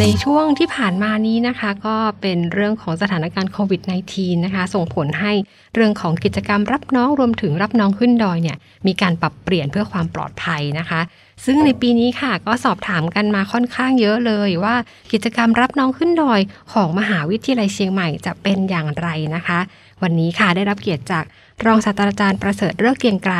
ในช่วงที่ผ่านมานี้นะคะก็เป็นเรื่องของสถานการณ์โควิด -19 นะคะ ส่งผลให้เรื่องของกิจกรรมรับน้องรวมถึงรับน้องขึ้นดอยเนี่ยมีการปรับเปลี่ยนเพื่อความปลอดภัยนะคะ ซึ่งในปีนี้ค่ะก็สอบถามกันมาค่อนข้างเยอะเลยว่า กิจกรรมรับน้องขึ้นดอยของมหาวิทยาลัยเชียงใหม่จะเป็นอย่างไรนะคะ วันนี้ค่ะได้รับเกียรติจาก รองศาสตราจารย์ประเสริฐเลิกเกรียงไกร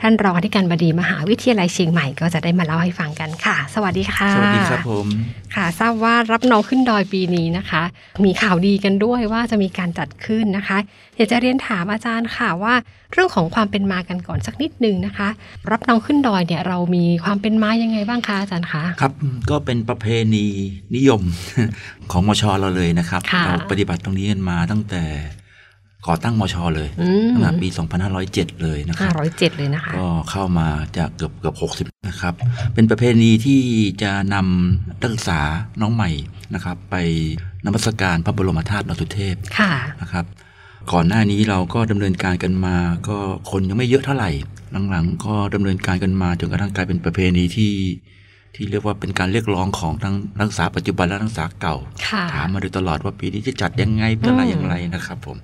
ท่านรองอธิการบดีมหาวิทยาลัยเชียงใหม่ก็จะได้มาเล่าให้ฟังกันค่ะ สวัสดีค่ะ สวัสดีครับผม ค่ะ ทราบว่ารับน้องขึ้นดอยปีนี้นะคะ มีข่าวดีกันด้วยว่าจะมีการจัดขึ้นนะคะอยากจะเรียนถามอาจารย์ค่ะว่า เรื่องของความเป็นมากันก่อนสักนิดนึงนะคะ รับน้องขึ้นดอยเนี่ยเรามีความเป็นมายังไงบ้างคะอาจารย์คะครับ ก็เป็นประเพณีนิยมของมชเราเลยนะครับค่ะเราปฏิบัติตรงนี้กันมาตั้งแต่ ก่อตั้งมชเลยอืมตั้งแต่ปี 2507 เลยนะคห้ารับร้อยเจ็ดเลยนะคะ ก็เข้ามาจะเกือบเกือบ60 นะครับ เป็นประเพณีที่จะนำนักศึกษาน้องใหม่นะครับ ไปนมัสการพระบรมธาตุนสุเทพค่ะนะครับ ก่อนหน้านี้เราก็ดำเนินการกันมา ก็คนยังไม่เยอะเท่าไหร่ หลังๆ ก็ดำเนินการกันมาจนกระทั่งกลายเป็นประเพณีที่ที่เรียกว่าเป็นการเรียกร้องของทั้งนักศึกษาปัจจุบันและนักศึกษาเก่าค่ะถามมาโดยตลอดว่าปีนี้จะจัดยังไงเพื่ออะไรอืมอย่างไรนะครับผม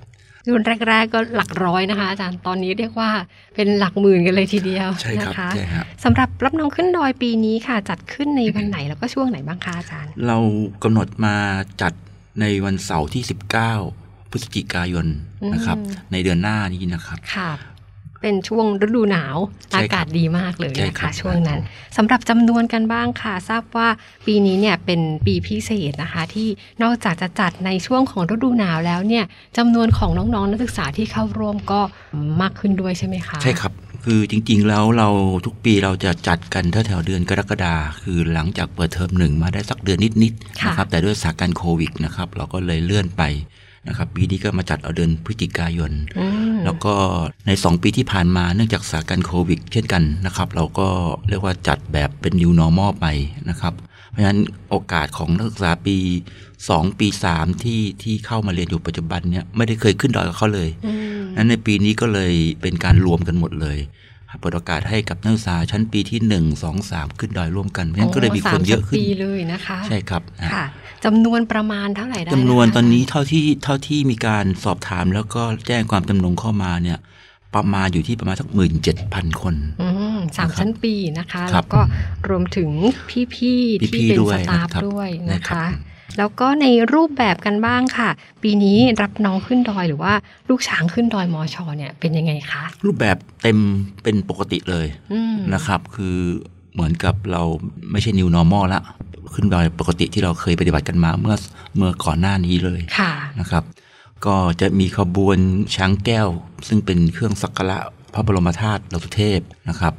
รุ่นแรก ๆ ก็หลักร้อยนะคะ อาจารย์ตอนนี้เรียกว่าเป็นหลักหมื่นกันเลยทีเดียวใช่ครับนะคะใช่ครับสำหรับรับน้องขึ้นดอยปีนี้ค่ะ จัดขึ้นในวันไหนแล้วก็ช่วงไหนบ้างคะอาจารย์ เรากำหนดมาจัดในวันเสาร์ที่ 19 พฤศจิกายนนะครับอืมในเดือนหน้านี้นะครับค่ะ เป็นช่วงฤดูหนาวใช่ครับอากาศดีมากเลยใช่นะครัคะบช่วงนั้นสำหรับจำนวนกันบ้างค่ะ ทราบว่าปีนี้เนี่ยเป็นปีพิเศษนะคะ ที่นอกจากจะจัดในช่วงของฤดูหนาวแล้วเนี่ยจำนวนของน้องๆนักศึกษาที่เข้าร่วมก็มากขึ้นด้วยใช่ไหมคะ ใช่ครับคือจริงๆแล้วเราทุกปีเราจะจัดกันแถวๆเดือนกรกฎาคือหลังจากเปิดเทอมหนึ่งมาได้สักเดือนนิดๆค่ะนะครับแต่ด้วยสถานการณ์โควิดนะครับเราก็เลยเลื่อนไป นะครับปีนี้ก็มาจัดเอาเดือนพฤศจิกายนอืมแล้วก็ใน 2 ปีที่ผ่านมาเนื่องจากสถานการณ์โควิด เช่นกันนะครับเราก็เรียกว่าจัดแบบเป็น new normal ไปนะครับ เพราะฉะนั้นโอกาสของนักศึกษาปี 2 ปี 3 ที่ที่เข้ามาเรียนอยู่ปัจจุบันเนี่ยไม่ได้เคยขึ้นดอยกับเขาเลยอืมนั้นในปีนี้ก็เลยเป็นการรวมกันหมดเลย เปิดโอกาสให้กับนักศึกษาชั้นปีที่หนึ่งสองสามขึ้นดอยร่วมกันเพราะฉะนั้นก็เลยมีคนเยอะขึ้นสามสิบปีเลยนะคะใช่ครับนะค่ะจำนวนประมาณเท่าไหร่ได้จำนวนะคะตอนนี้เท่าที่เท่าที่มีการสอบถามแล้วก็แจ้งความจำนงเข้ามาเนี่ยประมาณอยู่ที่ประมาณสักหมื่นเจ็ดพันคนอืมสามนะครับชั้นปีนะคะครัแล้บวก็รวมถึงพี่ๆที่พี่ๆเป็นด้วสยตาฟนะครับด้วยนะนะครัคะบ แล้วก็ในรูปแบบกันบ้างค่ะ ปีนี้รับน้องขึ้นดอยหรือว่าลูกช้างขึ้นดอยมอชอเนี่ยเป็นยังไงคะ รูปแบบเต็มเป็นปกติเลยอืมนะครับ คือเหมือนกับเราไม่ใช่ new normal ละขึ้นดอยปกติที่เราเคยปฏิบัติกันมาเมื่อเมื่อก่อนหน้านี้เลยค่ะนะครับ ก็จะมีขบวนช้างแก้ว ซึ่งเป็นเครื่องสักการะพระบรมธาตุดอกสุเทพนะครับ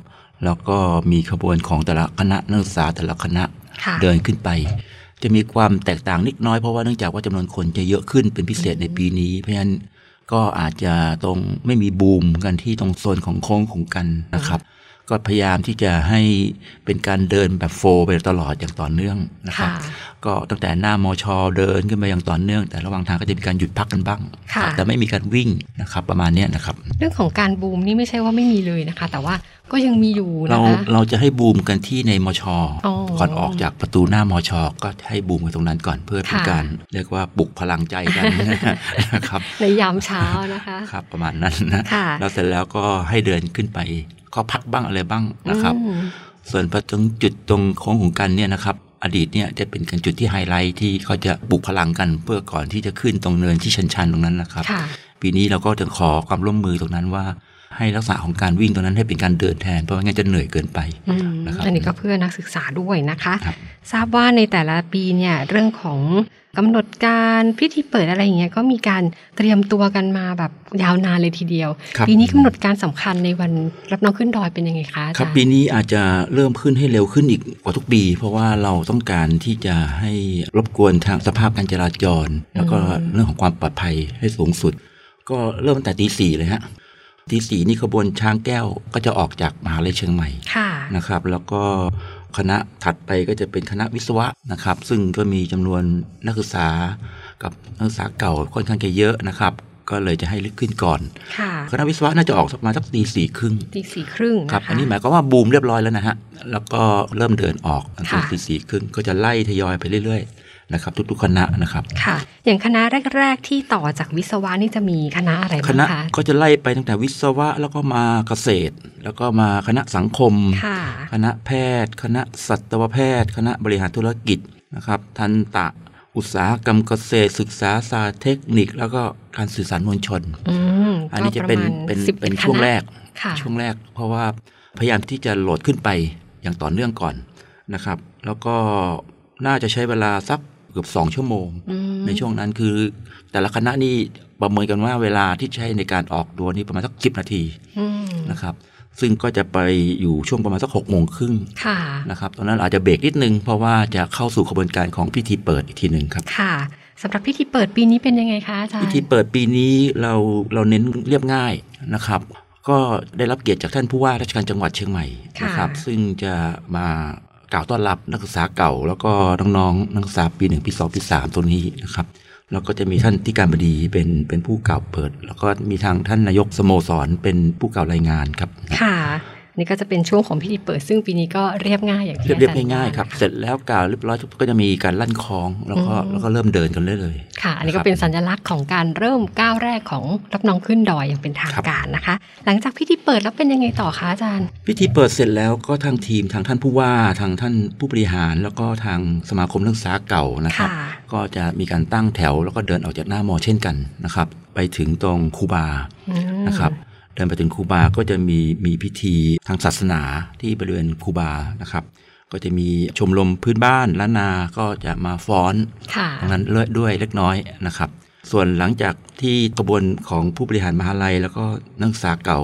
แล้วก็มีขบวนของแต่ละคณะนักศึกษาแต่ละคณะค่ะเดินขึ้นไป จะมีความแตกต่างนิดน้อยเพราะว่าเนื่องจากว่าจำนวนคนจะเยอะขึ้นเป็นพิเศษในปีนี้ เพราะฉะนั้นก็อาจจะตรงไม่มีบูมกันที่ตรงโซนของโค้งของกันนะครับ ก็พยายามที่จะให้เป็นการเดินแบบโฟลว์ไปตลอดอย่างต่อเนื่องนะครับค่ะก็ตั้งแต่หน้ามอชอเดินขึ้นไปอย่างต่อเนื่อง แต่ระหว่างทางก็จะมีการหยุดพักกันบ้างค่ะแต่ไม่มีการวิ่งนะครับประมาณเนี้ยนะครับ เรื่องของการบูมนี่ไม่ใช่ว่าไม่มีเลยนะคะ แต่ว่า ก็ยังมีอยู่เรานะคะเราจะให้บูมกันที่ในมชอ๋อก่อนออกจากประตูหน้ามชก็ให้บูมกันตรงนั้นก่อนเพื่อเป็นค่ะการ เรียกว่าปลุกพลังใจกันนะครับในยามเช้านะคะครับประมาณนั้นนะค่ะแล้วเสร็จแล้วก็ให้เดินขึ้นไปก็พักบ้างอะไรบ้างนะครับอืมส่วนพอตรงจุดตรงโค้งของกันเนี่ยนะครับอดีตเนี่ยจะเป็นกันจุดที่ไฮไลท์ที่เขาจะปลุกพลังกันเพื่อก่อนที่จะขึ้นตรงเนินที่ชันๆตรงนั้นนะครับค่ะปีนี้เราก็จะขอความร่วมมือตรงนั้นว่า ให้ลักษณะของการวิ่งตรงนั้นให้เป็นการเดินแทน เพราะไม่งั้นจะเหนื่อยเกินไปอืมนะครับอันนี้ก็เพื่อนักศึกษาด้วยนะคะครับทราบว่าในแต่ละปีเนี่ยเรื่องของกำหนดการพิธีเปิดอะไรอย่างเงี้ยก็มีการเตรียมตัวกันมาแบบยาวนานเลยทีเดียวครับปีนี้กำหนดการสำคัญในวันรับน้องขึ้นดอยเป็นยังไงคะอาครับจารย์ปีนี้อาจจะเริ่มขึ้นให้เร็วขึ้นอีกกว่าทุกปี เพราะว่าเราต้องการที่จะให้รบกวนทางสภาพการจราจร แล้วก็เรื่องของความปลอดภัยให้สูงสุด ก็เริ่มตั้งแต่ตีสี่เลยฮะ ตีสี่นี่ขบวนช้างแก้วก็จะออกจากมหาลัยเชียงใหม่ค่ะนะครับ แล้วก็คณะถัดไปก็จะเป็นคณะวิศวะนะครับ ซึ่งก็มีจำนวนนักศึกษากับนักศึกษาเก่าค่อนข้างจะเยอะนะครับ ก็เลยจะให้ลึกขึ้นก่อนค่ะคณะวิศวะน่าจะออกสักประมาณสักตีสี่ครึ่งตีสี่ครึ่งนะคะครับ อันนี้หมายความว่าบูมเรียบร้อยแล้วนะฮะแล้วก็เริ่มเดินออกตั้งแต่ค่ะตีสี่ครึ่งก็จะไล่ทยอยไปเรื่อยๆ นะครับ ทุกๆ คณะนะครับค่ะ อย่างคณะแรก ๆ ที่ต่อจากวิศวะนี่จะมีคณะอะไรคบ้างณะคะก็จะไล่ไปตั้งแต่วิศวะแล้วก็มาเกษตร แล้วก็มาคณะสังคมค่ะคณะแพทย์ คณะสัตวแพทย์ คณะบริหารธุรกิจนะครับทันตะอุตสาหกรรมเกษตรศึกษาศาสตร์เทคนิค แล้วก็การสื่อสารมวลชนอืมอันนี้จะเป็นก็ระมาณเป็น11เป็นช่วงคณะแรกค่ะช่วงแรก เพราะว่าพยายามที่จะโหลดขึ้นไปอย่างต่อเนื่องก่อนนะครับ แล้วก็น่าจะใช้เวลาสัก เกือบสองชั่วโมงอืมในช่วงนั้นคือ แต่ละคณะนี่ประเมินกันว่าเวลาที่ใช้ในการออกตัวนี่ประมาณสักสิบนาทีอืมนะครับ ซึ่งก็จะไปอยู่ช่วงประมาณสักหกโมงครึ่งค่ะนะครับตอนนั้นอาจจะเบรกนิดนึง เพราะว่าจะเข้าสู่กระบวนการของพิธีเปิดอีกทีหนึ่งครับค่ะสำหรับพิธีเปิดปีนี้เป็นยังไงคะอาจารพิย์ธีเปิดปีนี้เราเราเน้นเรียบง่ายนะครับก็ได้รับเกียรติจากท่านผู้ว่าราชการจังหวัดเชียงใหม่นะครับ ซึ่งจะมา กล่าวต้อนรับนักศึกษาเก่า แล้วก็น้องๆนักศึกษาปีหนึ่งปีสองปีสามตัวนี้นะครับแล้วก็จะมีท่านที่การบดีเป็นเป็นผู้กล่าวเปิด แล้วก็มีทางท่านนายกสโมสรเป็นผู้กล่าวรายงานครับค่ะ นี่ก็จะเป็นช่วงของพิธีเปิด ซึ่งปีนี้ก็เรียบง่ายอย่างที่เรียบเรียบอจรง่ายๆครับว่นะะเสร็จแล้วกล่าวเรียบร้อยก็จะมีการลั่นคล้องแล้วก็อืมแล้วก็เริ่มเดินกันเลยเลยค่ะ อันนี้ครัก็บเป็นสัญลักษณ์ของการเริ่มก้าวแรกของรับน้องขึ้นดอยอย่างเป็นทางครับการนะคะ หลังจากพิธีเปิดแล้วเป็นยังไงต่อคะอาจารย์ พิธีเปิดเสร็จแล้วก็ทางทีมทางท่านผู้ว่าทางท่านผู้บริหาร แล้วก็ทางสมาคมนักศึกษาเก่านะครับค่ะก็จะมีการตั้งแถวแล้วก็เดินออกจากหน้ามอเช่นกันนะครับ ไปถึงตรงคูบาอืมนะครับเดินไปถึงคูบาก็จะมีมีพิธีทางศาสนาที่บริเวณคูบานะครับ ก็จะมีชมรมพื้นบ้านล้านนาก็จะมาฟ้อนค่ะตรงนั้นเลือดด้วยเล็กน้อยนะครับ ส่วนหลังจากที่กระบวนของผู้บริหารมหาลัย แล้วก็นักศึกษาเก่า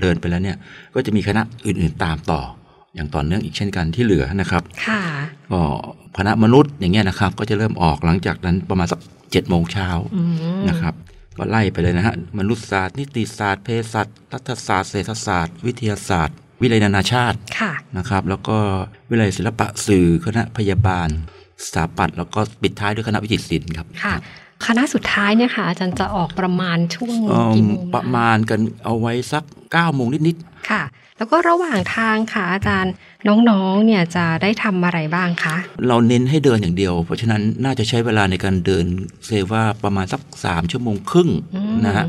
เดินไปแล้วเนี่ยก็จะมีคณะอื่นๆตามต่อ อย่างต่อเนื่องอีกเช่นกันที่เหลือนะครับค่ะก็คณะมนุษย์อย่างเงี้ยนะครับ ก็จะเริ่มออกหลังจากนั้นประมาณสักเจ็ดโมงเช้าอืมนะครับ ก็ไล่ไปเลยนะฮะมนุษยศาสตร์นิติศาสตร์เภสัชรัฐศาสตร์เศรษฐศาสตร์ วิทยาศาสตร์ วิเลยนานาชาติค่ะนะครับ แล้วก็วิเลยศิลปะสื่อคณะพยาบาลสถาปัตย์แล้วก็ปิดท้ายด้วยคณะวิจิตรศิลป์ครับค่ะคณะสุดท้ายเนี่ยค่ะ อาจารย์จะออกประมาณช่วงเอิ่มกี่โมงนประมาณกันเอาไว้สัก9ก้าโมงนิดค่ะ แล้วก็ระหว่างทางค่ะอาจารย์น้องๆเนี่ยจะได้ทำอะไรบ้างคะๆเราเน้นให้เดินอย่างเดียว เพราะฉะนั้นน่าจะใช้เวลาในการเดินเซว่าประมาณสัก 3 ชั่วโมงครึ่งอืมนะฮะ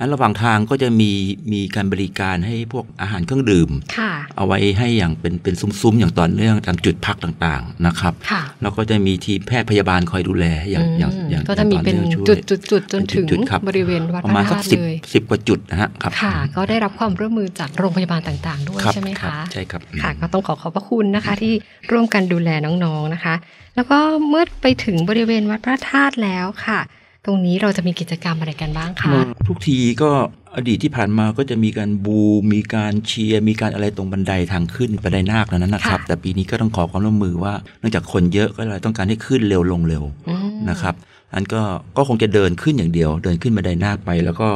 อันระหว่างทางก็จะมีมีการบริการให้พวกอาหารเครื่องดื่มค่ะเอาไว้ให้อย่างเป็นเป็นซุ้มๆอย่างต่อเนื่องตามจุดพักต่างๆนะครับค่ะแล้วก็จะมีทีมแพทย์พยาบาลคอยดูแลอย่างอย่างอืมอย่างก็จะมีเป็นอย่างต่อนื่องช่วยจุดจุดจุดๆๆจนถึงจุดๆครับบริเวณวัดประมาณพสัระกธาตุสิบเลยสิบกว่าจุดนะฮะครับค่ะ ก็ได้รับความร่วมมือจากโรงพยาบาลต่างๆ ด้วยรับใช่ไหมรับคะใช่ครับค่ะ ก็ต้องขอขอบพระคุณนะคะที่ร่วมกันดูแลน้องๆนะคะ แล้วก็เมื่อไปถึงบริเวณวัดพระธาตุแล้วค่ะ ตรงนี้เราจะมีกิจกรรมอะไรกันบ้างคะทุกทีก็อดีตที่ผ่านมาก็จะมีการบูมมีการเชียร์มีการอะไรตรงบันไดทางขึ้นบันไดนาคนั้นนะครับค่ะแต่ปีนี้ก็ต้องขอความร่วมมือว่าเนื่องจากคนเยอะก็เลยต้องการให้ขึ้นเร็วลงเร็วอืมนะครับอันก็ก็คงจะเดินขึ้นอย่างเดียว เดินขึ้นบันไดนาคไปแล้วก็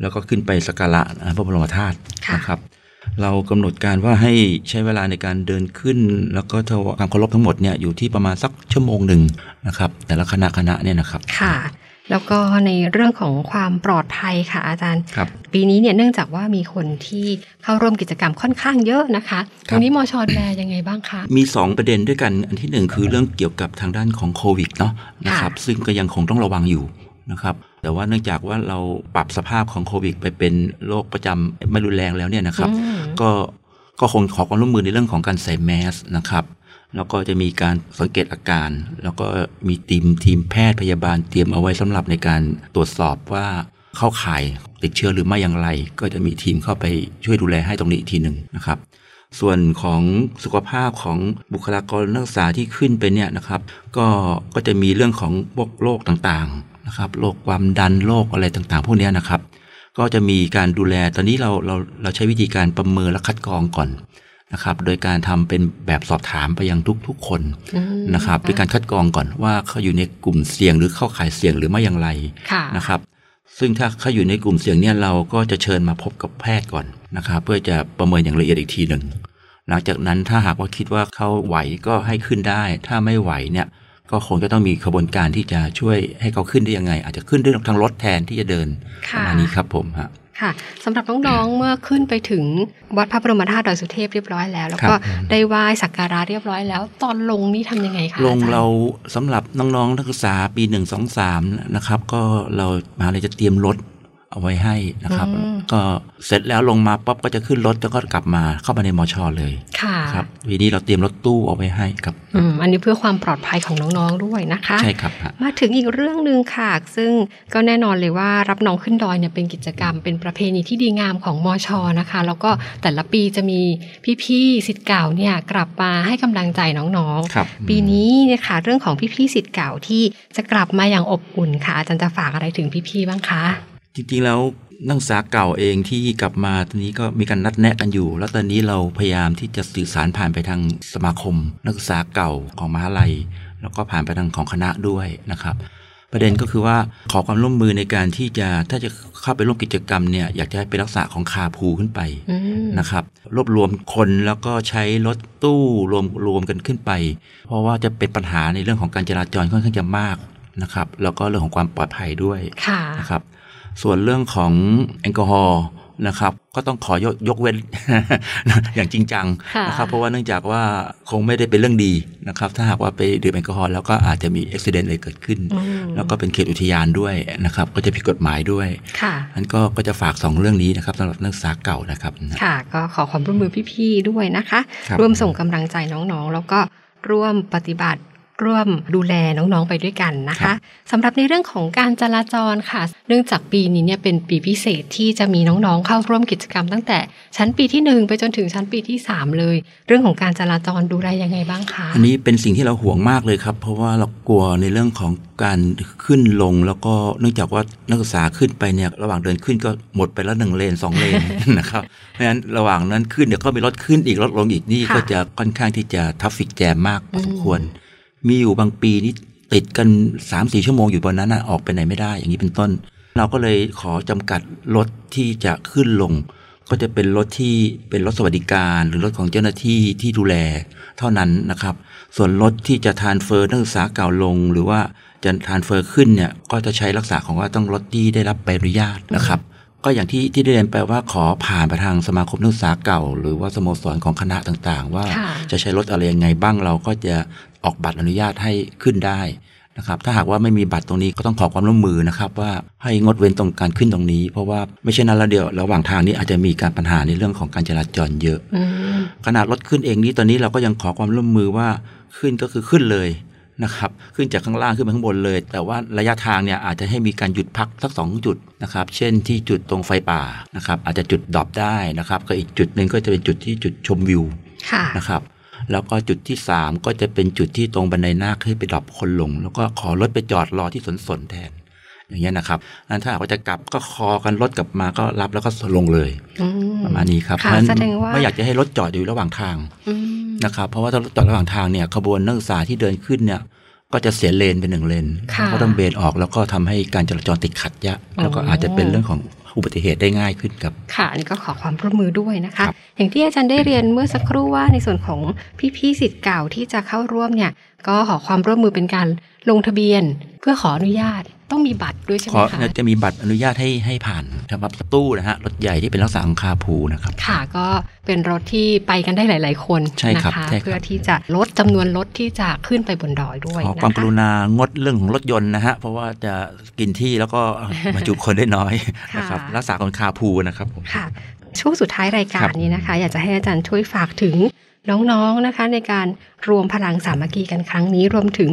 แล้วก็ขึ้นไปสักการะพระบรมธาตุค่ะนะครับ เรากำหนดการว่าให้ใช้เวลาในการเดินขึ้น แล้วก็ถวายความเคารพทั้งหมดเนี่ยอยู่ที่ประมาณสักชั่วโมงหนึ่งนะครับ แต่ละคณะคณะเนี่ยนะครับค่ะ แล้วก็ในเรื่องของความปลอดภัยค่ะอาจารย์ครับปีนี้เนี่ยเนื่องจากว่ามีคนที่เข้าร่วมกิจกรรมค่อนข้างเยอะนะคะตรงนี้มชดูแลยังไงบ้างคะ มี 2 ประเด็นด้วยกัน อันที่หนึ่งคือเรื่องเกี่ยวกับทางด้านของโควิดเนาะนะครับซึ่งก็ยังคงต้องระวังอยู่นะครับแต่ว่าเนื่องจากว่าเราปรับสภาพของโควิด ไปเป็นโรคประจำไม่รุนแรงแล้วเนี่ยนะครับอืมก็ก็คงขอความร่วมมือในเรื่องของการใส่แมสนะครับ แล้วก็จะมีการสังเกตอาการ แล้วก็มีทีมทีมแพทย์พยาบาลเตรียมเอาไว้สำหรับในการตรวจสอบว่าเข้าข่ายติดเชื้อหรือไม่อย่างไร ก็จะมีทีมเข้าไปช่วยดูแลให้ตรงนี้อีกทีหนึ่งนะครับ ส่วนของสุขภาพของบุคลากรนักศึกษาที่ขึ้นไปเนี่ยนะครับ ก็ก็จะมีเรื่องของพวกโรคต่างๆนะครับโรคความดันโรคอะไรต่างๆ พวกนี้นะครับ ก็จะมีการดูแลตอนนี้เราเราเราใช้วิธีการประเมินและคัดกรองก่อน นะครับ โดยการทำเป็นแบบสอบถามไปยังทุกๆคนอืมนะครับเป็นการคัดกรองก่อนว่าเขาอยู่ในกลุ่มเสี่ยงหรือเข้าข่ายเสี่ยงหรือไม่อย่างไรค่ะนะครับ ซึ่งถ้าเขาอยู่ในกลุ่มเสี่ยงเนี่ยเราก็จะเชิญมาพบกับแพทย์ก่อนนะครับ เพื่อจะประเมินอย่างละเอียดอีกทีหนึ่งหลังจากนั้นถ้าหากว่าคิดว่าเขาไหวก็ให้ขึ้นได้ ถ้าไม่ไหวเนี่ยก็คงจะต้องมีขบวนการที่จะช่วยให้เขาขึ้นได้ยังไง อาจจะขึ้นด้วยทางรถแทนที่จะเดินปค่ะระมาณนี้ครับผมฮะ ค่ะสำหรับน้องๆ เมื่อขึ้นไปถึงวัดพระบรมธาตุดอยสุเทพเรียบร้อยแล้ว แล้วก็ครับได้ไหว้สักการะเรียบร้อยแล้ว ตอนลงนี่ทำยังไงคะลงอจย์เราสำหรับน้องๆนักศึกษาปีหนึ่งสองสามนะครับ ก็เรามหาเลยจะเตรียมรถ เอาไว้ให้นะครับ ก็เสร็จแล้วลงมาป๊อบก็จะขึ้นรถแล้วก็กลับมาเข้ามาในมอชอเลยค่ะครับปีนี้เราเตรียมรถตู้เอาไว้ให้ครับอืมอันนี้เพื่อความปลอดภัยของน้องๆด้วยนะคะ ใช่ครับฮะมาถึงอีกเรื่องหนึ่งค่ะ ซึ่งก็แน่นอนเลยว่ารับน้องขึ้นดอยเนี่ยเป็นกิจกรรมเป็นประเพณีที่ดีงามของมอชอนะคะ แล้วก็แต่ละปีจะมีพี่ๆสิทธิ์เก่าเนี่ยกลับมาให้กำลังใจน้องครับๆปีนี้เนี่ยค่ะเรื่องของพี่ๆสิทธิ์เก่าที่จะกลับมาอย่างอบอุ่นค่ะอาจารย์จะฝากอะไรถึงพี่ๆบ้างคะ จริงๆแล้วนักศึกษาเก่าเองที่กลับมาตอนนี้ก็มีการนัดแนะกันอยู่ แล้วตอนนี้เราพยายามที่จะสื่อสารผ่านไปทางสมาคม นักศึกษาเก่าของมหาลัย แล้วก็ผ่านไปทางของคณะด้วยนะครับ ประเด็นก็คือว่าขอความร่วมมือในการที่จะถ้าจะเข้าไปร่วมกิจกรรมเนี่ยอยากจะให้เป็นลักษณะของคาพูขึ้นไปอืมนะครับรวบรวมคนแล้วก็ใช้รถตู้รวมรวมกันขึ้นไป เพราะว่าจะเป็นปัญหาในเรื่องของการจราจรค่อนข้างจะมากนะครับแล้วก็เรื่องของความปลอดภัยด้วยค่ะนะครับ ส่วนเรื่องของแอลกอฮอล์นะครับก็ต้องขอยกยกเว้นอย่างจริงจังค่ะนะครับเพราะว่าเนื่องจากว่าคงไม่ได้เป็นเรื่องดีนะครับ ถ้าหากว่าไปดื่มแอลกอฮอล์แล้วก็อาจจะมีอุบิเหตุอะไรเกิดขึ้นอืมแล้วก็เป็นเขตอุทยานด้วยนะครับ ก็จะผิดกฎหมายด้วยค่ะอันก็ก็จะฝากสองเรื่องนี้นะครับสำหรับนักศึกษาเก่านะครับค่ะ ก็ขอความร่วมมือพี่ๆด้วยนะคะครับร่วมส่งกำลังใจน้องๆ แล้วก็ร่วมปฏิบัติ ร่วมดูแลน้องๆไปด้วยกันนะคะสำหรับในเรื่องของการจราจรค่ะ เนื่องจากปีนี้เนี่ยเป็นปีพิเศษที่จะมีน้องๆเข้าร่วมกิจกรรมตั้งแต่ชั้นปีที่หนึ่งไปจนถึงชั้นปีที่สามเลย เรื่องของการจราจรดูแลยังไงบ้างคะอันนี้เป็นสิ่งที่เราห่วงมากเลยครับ เพราะว่าเรากลัวในเรื่องของการขึ้นลง แล้วก็เนื่องจากว่านักศึกษาขึ้นไปเนี่ยระหว่างเดินขึ้นก็หมดไปแล้วหนึ่งเลนสองเลนนะครับเพราะฉะนั้นระหว่างนั้นขึ้นเดี๋ยวก็มีรถขึ้นอีกรถลงอีกนี่ค่ะก็จะค่อนข้างที่จะทัฟฟิกแจมมากพอสมอืมควร มีอยู่บางปีนี่ติดกัน3ามสี่ชั่วโมงอยู่บนนั้นนะออกไปไหนไม่ได้ อย่างนี้เป็นต้น เราก็เลยขอจำกัดรถที่จะขึ้นลง ก็จะเป็นรถที่เป็นรถสวัสดิการ หรือรถของเจ้าหน้าที่ที่ดูแลเท่านั้นนะครับ ส่วนรถที่จะทานเฟอร์นักศึกษาเก่าลง หรือว่าจะทานเฟอร์ขึ้นเนี่ยก็จะใช้ลักษณะของว่าต้องรถที่ได้รับใบอนุญาตนะครับ ก็อย่างที่ที่ได้เรียนไปว่าขอผ่านไปทางสมาคมนักศึกษาเก่า หรือว่าสโมสรของคณะต่างๆ ว่าค่ะจะใช้รถอะไรยังไงบ้างเราก็จะออกบัตรอนุญาตให้ขึ้นได้นะครับถ้าหากว่าไม่มีบัตรตรงนี้ก็ต้องขอความร่วมมือนะครับว่าให้งดเว้นตรงการขึ้นตรงนี้ เพราะว่าไม่ใช่นั้นแล้วเดี๋ยวระหว่างทางนี้อาจจะมีการปัญหาในเรื่องของการจราจรเยอะอืมขนาดรถขึ้นเองนี้ตอนนี้เราก็ยังขอความร่วมมือว่าขึ้นก็คือขึ้นเลย นะครับขึ้นจากข้างล่างขึ้นไปข้างบนเลย แต่ว่าระยะทางเนี่ยอาจจะให้มีการหยุดพักสักสองจุดนะครับเช่นที่จุดตรงไฟป่านะครับอาจจะจุด drop ได้นะครับก็อีกจุดหนึ่งก็จะเป็นจุดที่จุดชมวิวค่ะนะครับแล้วก็จุดที่ 3 ก็จะเป็นจุดที่ตรงบันไดนาคให้ไป drop คนลง แล้วก็ขอรถไปจอดรอที่สวนสนแทน อย่างเงี้ยนะครับนั้นถ้าหากว่าจะกลับก็คอกันรถกลับมาก็รับแล้วก็ลงเลยอืมประมาณนี้ครับค่ะเพราะฉะนั้นแสดงว่าไม่อยากจะให้รถจอดอยู่ระหว่างทางอืม นะครับ เพราะว่าถ้ารถจอดระหว่างทางเนี่ยขบวนนักศึกษาที่เดินขึ้นเนี่ยก็จะเสียเลนเป็นหนึ่งเลนค่ะก็ต้องเบนออกแล้วก็ทำให้การจราจรติดขัดยะอ๋อแล้วก็อาจจะเป็นเรื่องของอุบัติเหตุได้ง่ายขึ้นครับค่ะอันนี้ก็ขอความร่วมมือด้วยนะคะครับอย่างที่อาจารย์ได้เรียนเมื่อสักครู่ว่าในส่วนของพี่ๆสิทธิ์เก่าที่จะเข้าร่วมเนี่ย ก็ขอความร่วมมือเป็นการลงทะเบียนเพื่อขออนุญาตต้องมีบัตรด้วยใช่ไหขมอคะจะมีบัตรอนุญาตให้ให้ผ่านสำหรับตู้นะฮะรถใหญ่ที่เป็นลักษณะของคาพูนะครับ ค่ะก็เป็นรถที่ไปกันได้หลาย ๆ คนใช่นะครับคะใช่ครับเพื่อที่จะลดจำนวนรถที่จะขึ้นไปบนดอยด้วยขอนะความกคะรุณางดเรื่องของรถยนต์นะฮะเพราะว่าจะกินที่แล้วก็บรรจุคนได้น้อยนะครับค่ะรักษาคนคาพูนะครับผมค่ะช่วงสุดท้ายรายกาครัรบนี้นะคะ อยากจะให้อาจารย์ช่วยฝากถึง น้องๆนะคะ ในการรวมพลังสามัคคีกันครั้งนี้รวมถึง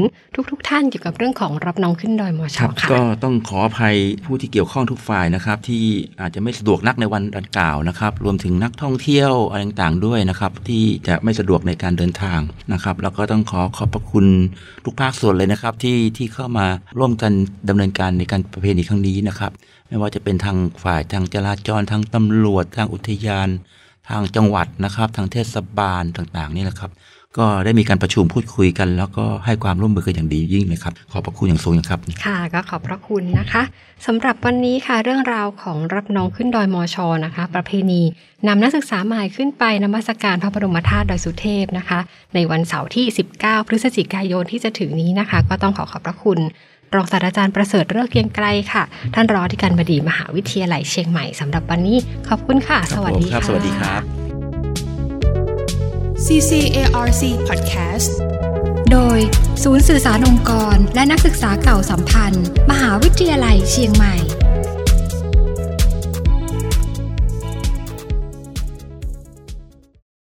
ทุกๆท่านเกี่ยวกับเรื่องของรับน้องขึ้นดอยมอชครัอบค่ะก็ต้องขออภัยผู้ที่เกี่ยวข้องทุกฝ่ายนะครับ ที่อาจจะไม่สะดวกนักในวันดังกล่าวนะครับ รวมถึงนักท่องเที่ยวอะไรต่างๆด้วยนะครับ ที่จะไม่สะดวกในการเดินทางนะครับ แล้วก็ต้องขอขอบพระคุณทุกภาคส่วนเลยนะครับ ที่ที่เข้ามาร่วมกันดำเนินการในการประเพณีครั้งนี้นะครับ ไม่ว่าจะเป็นทางฝ่ายทางจราจรทางตำรวจทางอุทยาน ทางจังหวัดนะครับ ทางเทศบาลต่างๆนี่แหละครับ ก็ได้มีการประชุมพูดคุยกัน แล้วก็ให้ความร่วมมือกันอย่างดียิ่งเลยครับ ขอบพระคุณอย่างสูงอย่างครับ ค่ะ ก็ขอบพระคุณนะคะสำหรับวันนี้ค่ะเรื่องราวของรับน้องขึ้นดอยมอชอนะคะ ประเพณีนำนักศึกษาใหม่ขึ้นไปนมัสการพระบรมธาตุดอยสุเทพนะคะ ในวันเสาร์ที่ 19 พฤศจิกายนที่จะถึงนี้นะคะ ก็ต้องขอขอบพระคุณ รองศาสตราจารย์ประเสริฐเลิกเกรียงไกรค่ะ ท่านรองที่การบดีมหาวิทยาลัยเชียงใหม่สำหรับวันนี้ ขอบคุณค่ะ สวัสดีครัค่ะบสวัสดีครับ CCARC Podcast โดย ศูนย์สื่อสารองค์กร และนักศึกษาเก่าสัมพันธ์ มหาวิทยาลัยเชียงใหม่